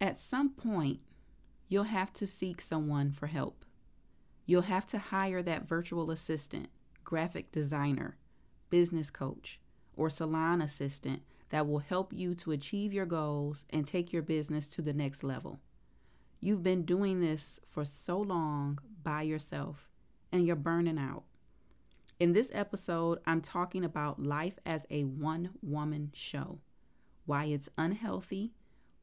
At some point, you'll have to seek someone for help. You'll have to hire that virtual assistant, graphic designer, business coach, or salon assistant that will help you to achieve your goals and take your business to the next level. You've been doing this for so long by yourself and you're burning out. In this episode, I'm talking about life as a one woman show, why it's unhealthy,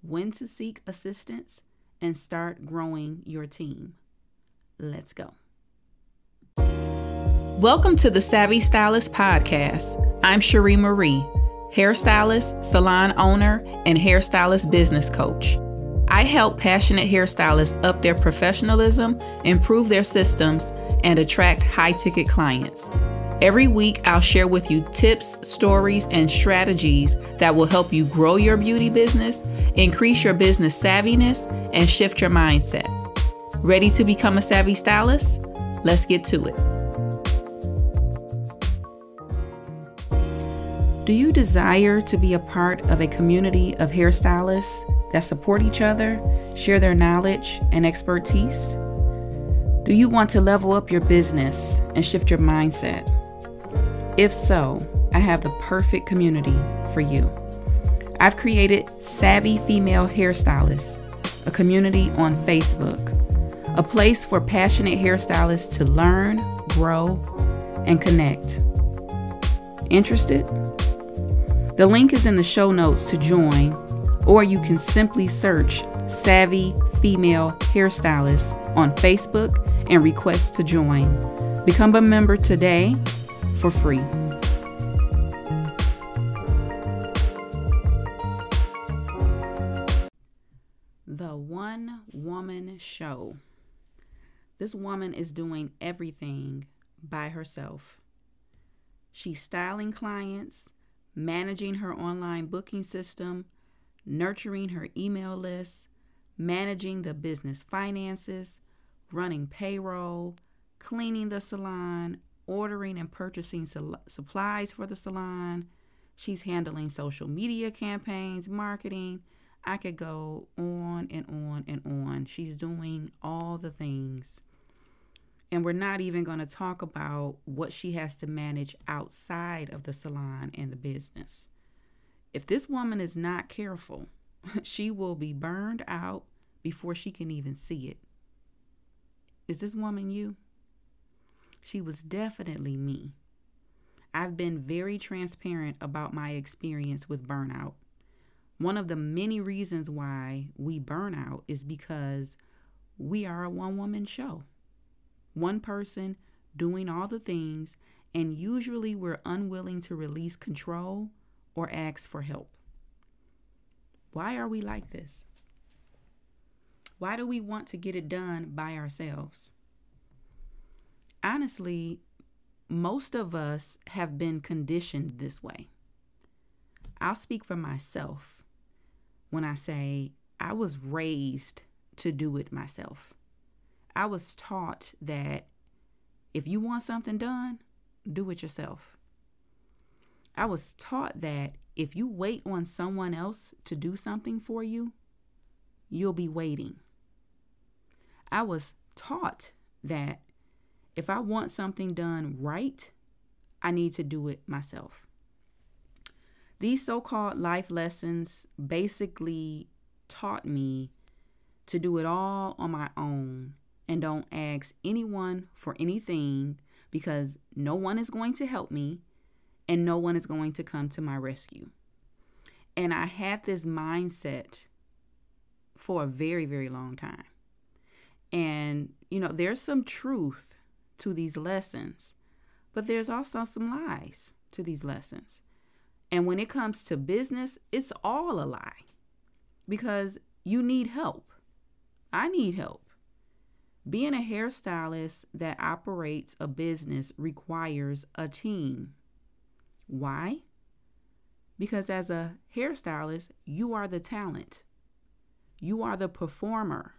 when to seek assistance, and start growing your team. Let's go. Welcome to the Savvy Stylist Podcast. I'm Sherrie Marie, hairstylist, salon owner, and hairstylist business coach. I help passionate hairstylists up their professionalism, improve their systems, and attract high ticket clients. Every week, I'll share with you tips, stories, and strategies that will help you grow your beauty business, increase your business savviness, and shift your mindset. Ready to become a savvy stylist? Let's get to it. Do you desire to be a part of a community of hairstylists that support each other, share their knowledge and expertise? Do you want to level up your business and shift your mindset? If so, I have the perfect community for you. I've created Savvy Female Hairstylists, a community on Facebook, a place for passionate hairstylists to learn, grow, and connect. Interested? The link is in the show notes to join, or you can simply search Savvy Female Hairstylist on Facebook and request to join. Become a member today for free. The One Woman Show. This woman is doing everything by herself. She's styling clients, managing her online booking system, nurturing her email list, managing the business finances, running payroll, cleaning the salon, ordering and purchasing supplies for the salon. She's handling social media campaigns, marketing. I could go on and on and on. She's doing all the things. And we're not even going to talk about what she has to manage outside of the salon and the business. If this woman is not careful, she will be burned out before she can even see it. Is this woman you? She was definitely me. I've been very transparent about my experience with burnout. One of the many reasons why we burn out is because we are a one woman show. One person doing all the things, and usually we're unwilling to release control or ask for help. Why are we like this? Why do we want to get it done by ourselves? Honestly, most of us have been conditioned this way. I'll speak for myself when I say I was raised to do it myself. I was taught that if you want something done, do it yourself. I was taught that if you wait on someone else to do something for you, you'll be waiting. I was taught that if I want something done right, I need to do it myself. These so called life lessons basically taught me to do it all on my own and don't ask anyone for anything because no one is going to help me and no one is going to come to my rescue. And I had this mindset for a very, very long time. And, you know, there's some truth to these lessons, but there's also some lies to these lessons. And when it comes to business, it's all a lie because you need help. I need help. Being a hairstylist that operates a business requires a team. Why? Because as a hairstylist, you are the talent, you are the performer,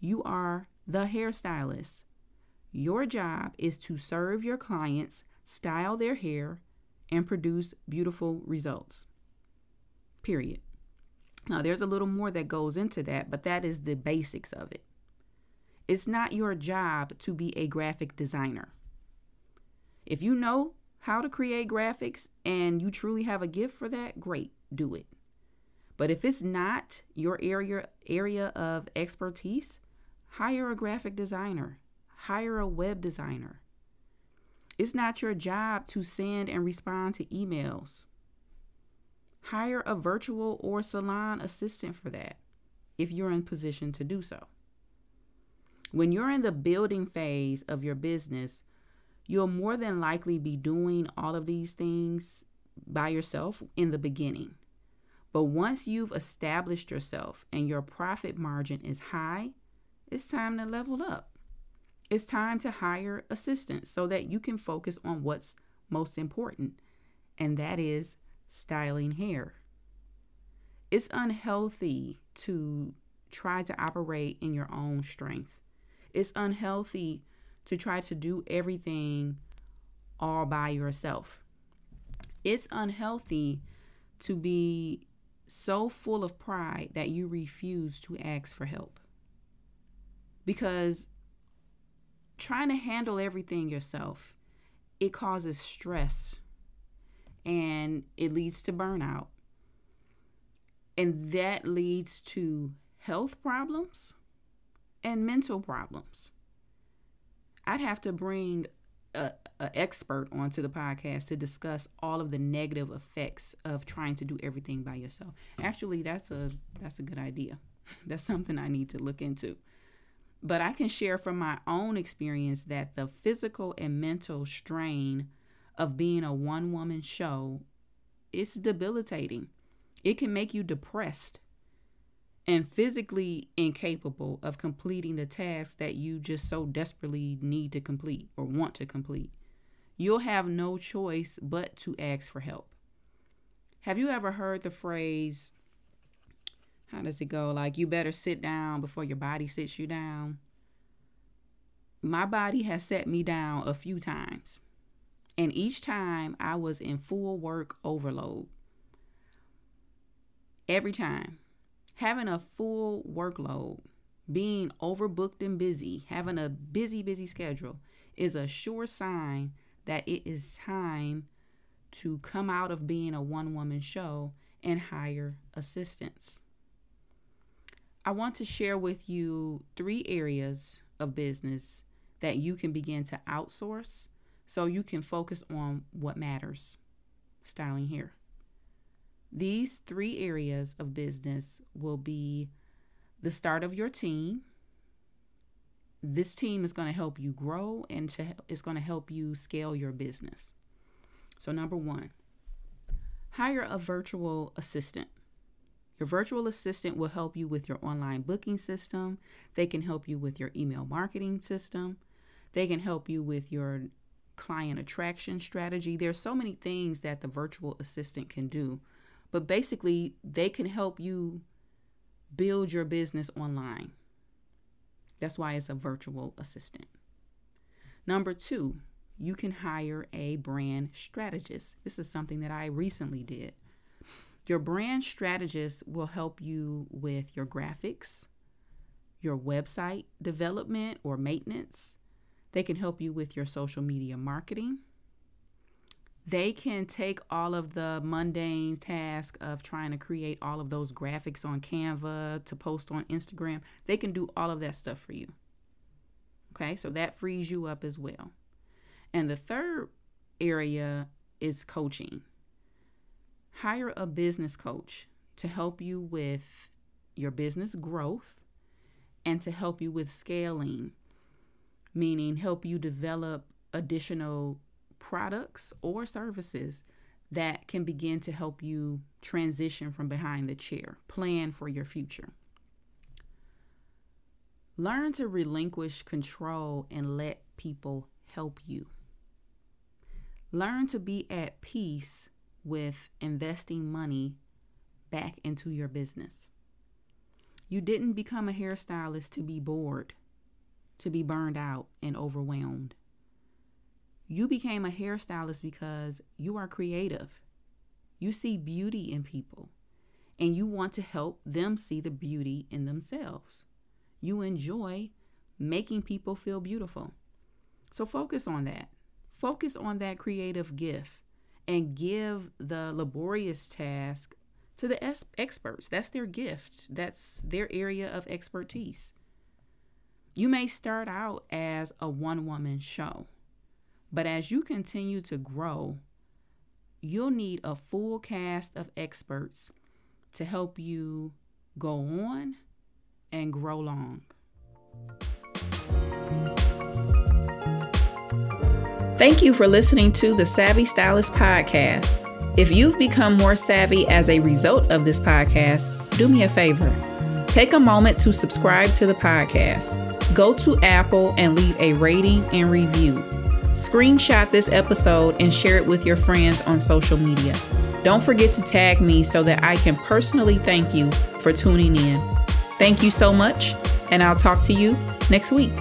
you are the hairstylist. Your job is to serve your clients, style their hair, and produce beautiful results. Period. Now, there's a little more that goes into that, but that is the basics of it. It's not your job to be a graphic designer. If you know how to create graphics and you truly have a gift for that, great, do it. But if it's not your area area of expertise, hire a graphic designer, hire a web designer. It's not your job to send and respond to emails. Hire a virtual or salon assistant for that if you're in position to do so. When you're in the building phase of your business, you'll more than likely be doing all of these things by yourself in the beginning. But once you've established yourself and your profit margin is high, it's time to level up. It's time to hire assistants so that you can focus on what's most important, and that is styling hair. It's unhealthy to try to operate in your own strength. It's unhealthy to try to do everything all by yourself. It's unhealthy to be so full of pride that you refuse to ask for help. Because trying to handle everything yourself, it causes stress and it leads to burnout. And that leads to health problems and mental problems. I'd have to bring a, a, expert onto the podcast to discuss all of the negative effects of trying to do everything by yourself. Actually, that's a that's a good idea. That's something I need to look into. But I can share from my own experience that the physical and mental strain of being a one woman show is debilitating. It can make you depressed and physically incapable of completing the tasks that you just so desperately need to complete or want to complete. You'll have no choice but to ask for help. Have you ever heard the phrase, how does it go? Like, you better sit down before your body sits you down? My body has set me down a few times. And each time I was in full work overload. Every time having a full workload, being overbooked and busy, having a busy, busy schedule is a sure sign that it is time to come out of being a one woman show and hire assistants. I want to share with you three areas of business that you can begin to outsource so you can focus on what matters styling hair. These three areas of business will be the start of your team. This team is going to help you grow and to, it's going to help you scale your business. So, number one, hire a virtual assistant. Your virtual assistant will help you with your online booking system. They can help you with your email marketing system. They can help you with your client attraction strategy. There's so many things that the virtual assistant can do but basically, they can help you build your business online. That's why it's a virtual assistant. Number two, you can hire a brand strategist. This is something that I recently did. Your brand strategist will help you with your graphics, your website development or maintenance. They can help you with your social media marketing they can take all of the mundane task of trying to create all of those graphics on Canva to post on Instagram. They can do all of that stuff for you. Okay, so that frees you up as well. And the third area is coaching. Hire a business coach to help you with your business growth and to help you with scaling, meaning help you develop additional products or services that can begin to help you transition from behind the chair, plan for your future. Learn to relinquish control and let people help you. Learn to be at peace with investing money back into your business. You didn't become a hairstylist to be bored, to be burned out and overwhelmed. You became a hairstylist because you are creative. You see beauty in people and you want to help them see the beauty in themselves. You enjoy making people feel beautiful. So focus on that. Focus on that creative gift and give the laborious task to the es- experts. That's their gift, that's their area of expertise. You may start out as a one woman show, but as you continue to grow, you'll need a full cast of experts to help you go on and grow long. Thank you for listening to the Savvy Stylist Podcast. If you've become more savvy as a result of this podcast, do me a favor. Take a moment to subscribe to the podcast. Go to Apple and leave a rating and review. Screenshot this episode and share it with your friends on social media. Don't forget to tag me so that I can personally thank you for tuning in. Thank you so much, and I'll talk to you next week.